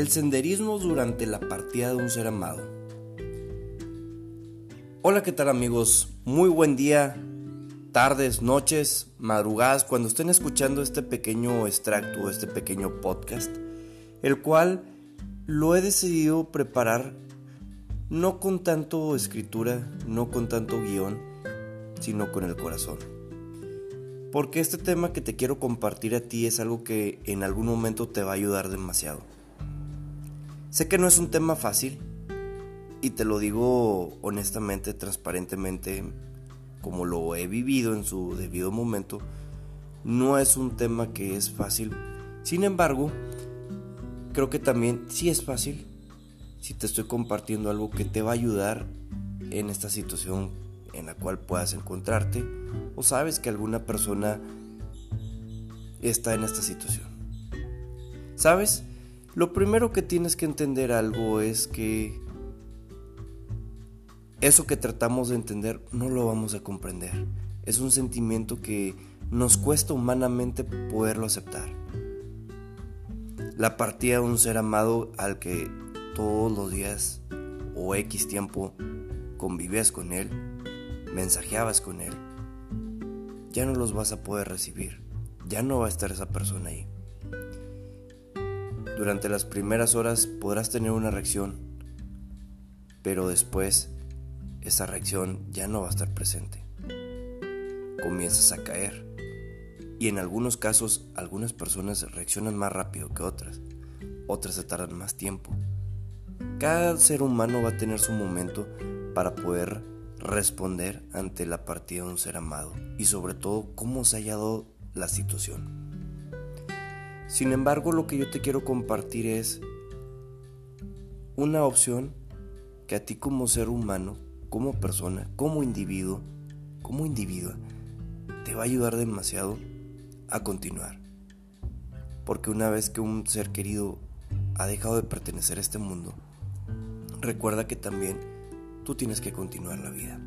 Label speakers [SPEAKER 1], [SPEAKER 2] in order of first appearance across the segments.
[SPEAKER 1] El senderismo durante la partida de un ser amado. Hola, ¿qué tal amigos? Muy buen día, tardes, noches, madrugadas, cuando estén escuchando este pequeño extracto, este pequeño podcast, el cual lo he decidido preparar no con tanto escritura, no con tanto guion, sino con el corazón. Porque este tema que te quiero compartir a ti es algo que en algún momento te va a ayudar demasiado. Sé que no es un tema fácil y te lo digo honestamente, transparentemente, como lo he vivido en su debido momento. No es un tema que es fácil. Sin embargo, creo que también sí es fácil si te estoy compartiendo algo que te va a ayudar en esta situación en la cual puedas encontrarte o sabes que alguna persona está en esta situación. ¿Sabes? Lo primero que tienes que entender algo es que eso que tratamos de entender no lo vamos a comprender. Es un sentimiento que nos cuesta humanamente poderlo aceptar. La partida de un ser amado al que todos los días o X tiempo convivías con él, mensajeabas con él, ya no los vas a poder recibir. Ya no va a estar esa persona ahí. Durante las primeras horas podrás tener una reacción, pero después esa reacción ya no va a estar presente. Comienzas a caer. Y en algunos casos algunas personas reaccionan más rápido que otras. Otras se tardan más tiempo. Cada ser humano va a tener su momento para poder responder ante la partida de un ser amado y sobre todo cómo se ha dado la situación. Sin embargo, lo que yo te quiero compartir es una opción que a ti como ser humano, como persona, como individuo, como individua, te va a ayudar demasiado a continuar. Porque una vez que un ser querido ha dejado de pertenecer a este mundo, recuerda que también tú tienes que continuar la vida.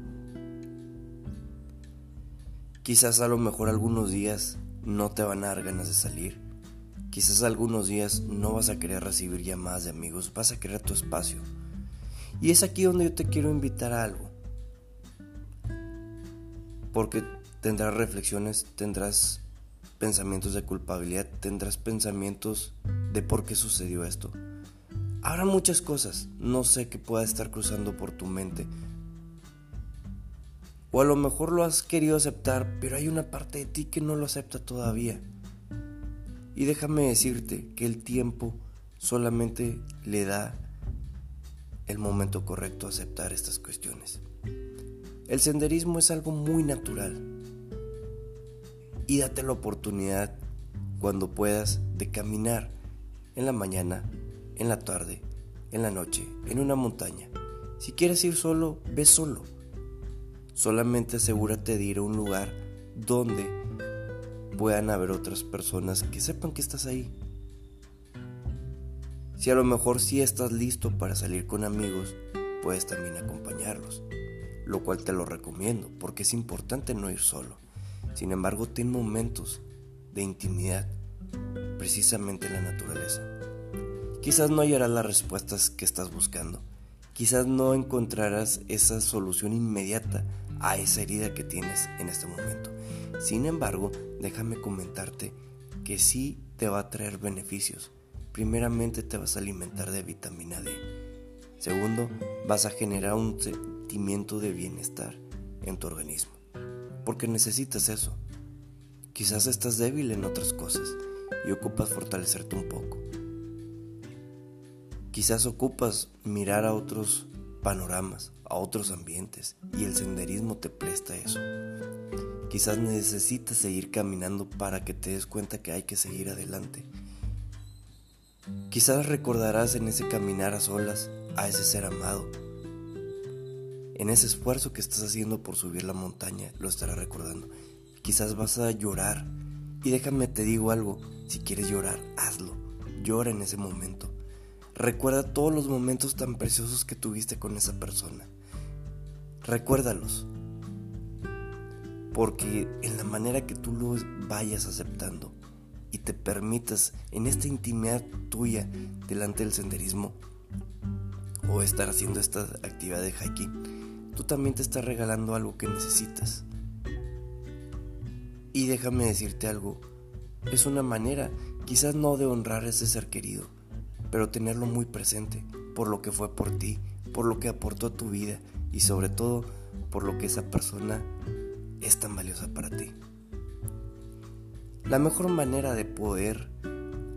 [SPEAKER 1] Quizás a lo mejor algunos días no te van a dar ganas de salir, Quizás algunos días no vas a querer recibir llamadas de amigos, vas a querer tu espacio. Y es aquí donde yo te quiero invitar a algo. Porque tendrás reflexiones, tendrás pensamientos de culpabilidad, tendrás pensamientos de por qué sucedió esto. Habrá muchas cosas, no sé qué pueda estar cruzando por tu mente. O a lo mejor lo has querido aceptar, pero hay una parte de ti que no lo acepta todavía. Y déjame decirte que el tiempo solamente le da el momento correcto a aceptar estas cuestiones. El senderismo es algo muy natural. Y date la oportunidad cuando puedas de caminar en la mañana, en la tarde, en la noche, en una montaña. Si quieres ir solo, ve solo. Solamente asegúrate de ir a un lugar donde puedan haber otras personas que sepan que estás ahí. Si a lo mejor sí estás listo para salir con amigos, puedes también acompañarlos, lo cual te lo recomiendo porque es importante no ir solo. Sin embargo, ten momentos de intimidad, precisamente en la naturaleza. Quizás no hallarás las respuestas que estás buscando, quizás no encontrarás esa solución inmediata a esa herida que tienes en este momento. Sin embargo, déjame comentarte que sí te va a traer beneficios. Primeramente te vas a alimentar de vitamina D. Segundo, vas a generar un sentimiento de bienestar en tu organismo. Porque necesitas eso. Quizás estás débil en otras cosas y ocupas fortalecerte un poco. Quizás ocupas mirar a otros panoramas, a otros ambientes y el senderismo te presta eso. Quizás necesitas seguir caminando para que te des cuenta que hay que seguir adelante. Quizás recordarás en ese caminar a solas a ese ser amado. En ese esfuerzo que estás haciendo por subir la montaña, lo estarás recordando. Quizás vas a llorar. Y déjame te digo algo, si quieres llorar, hazlo. Llora en ese momento. Recuerda todos los momentos tan preciosos que tuviste con esa persona. Recuérdalos porque en la manera que tú lo vayas aceptando, y te permitas en esta intimidad tuya delante del senderismo o estar haciendo esta actividad de hiking, tú también te estás regalando algo que necesitas. Y déjame decirte algo, es una manera, quizás no de honrar ese ser querido, pero tenerlo muy presente por lo que fue por ti, por lo que aportó a tu vida y sobre todo por lo que esa persona es tan valiosa para ti. La mejor manera de poder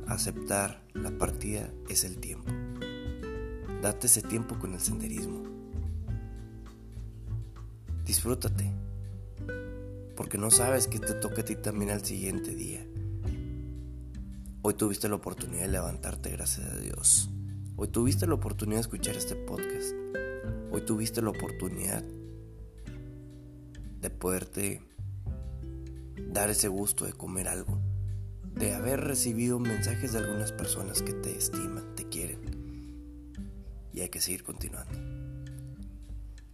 [SPEAKER 1] aceptar la partida es el tiempo. Date ese tiempo con el senderismo. Disfrútate, porque no sabes qué te toca a ti también al siguiente día. Hoy tuviste la oportunidad de levantarte, gracias a Dios. Hoy tuviste la oportunidad de escuchar este podcast. Hoy tuviste la oportunidad de poderte dar ese gusto de comer algo, de haber recibido mensajes de algunas personas que te estiman, te quieren. Y hay que seguir continuando.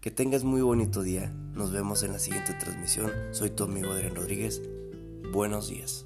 [SPEAKER 1] Que tengas muy bonito día. Nos vemos en la siguiente transmisión. Soy tu amigo Adrián Rodríguez. Buenos días.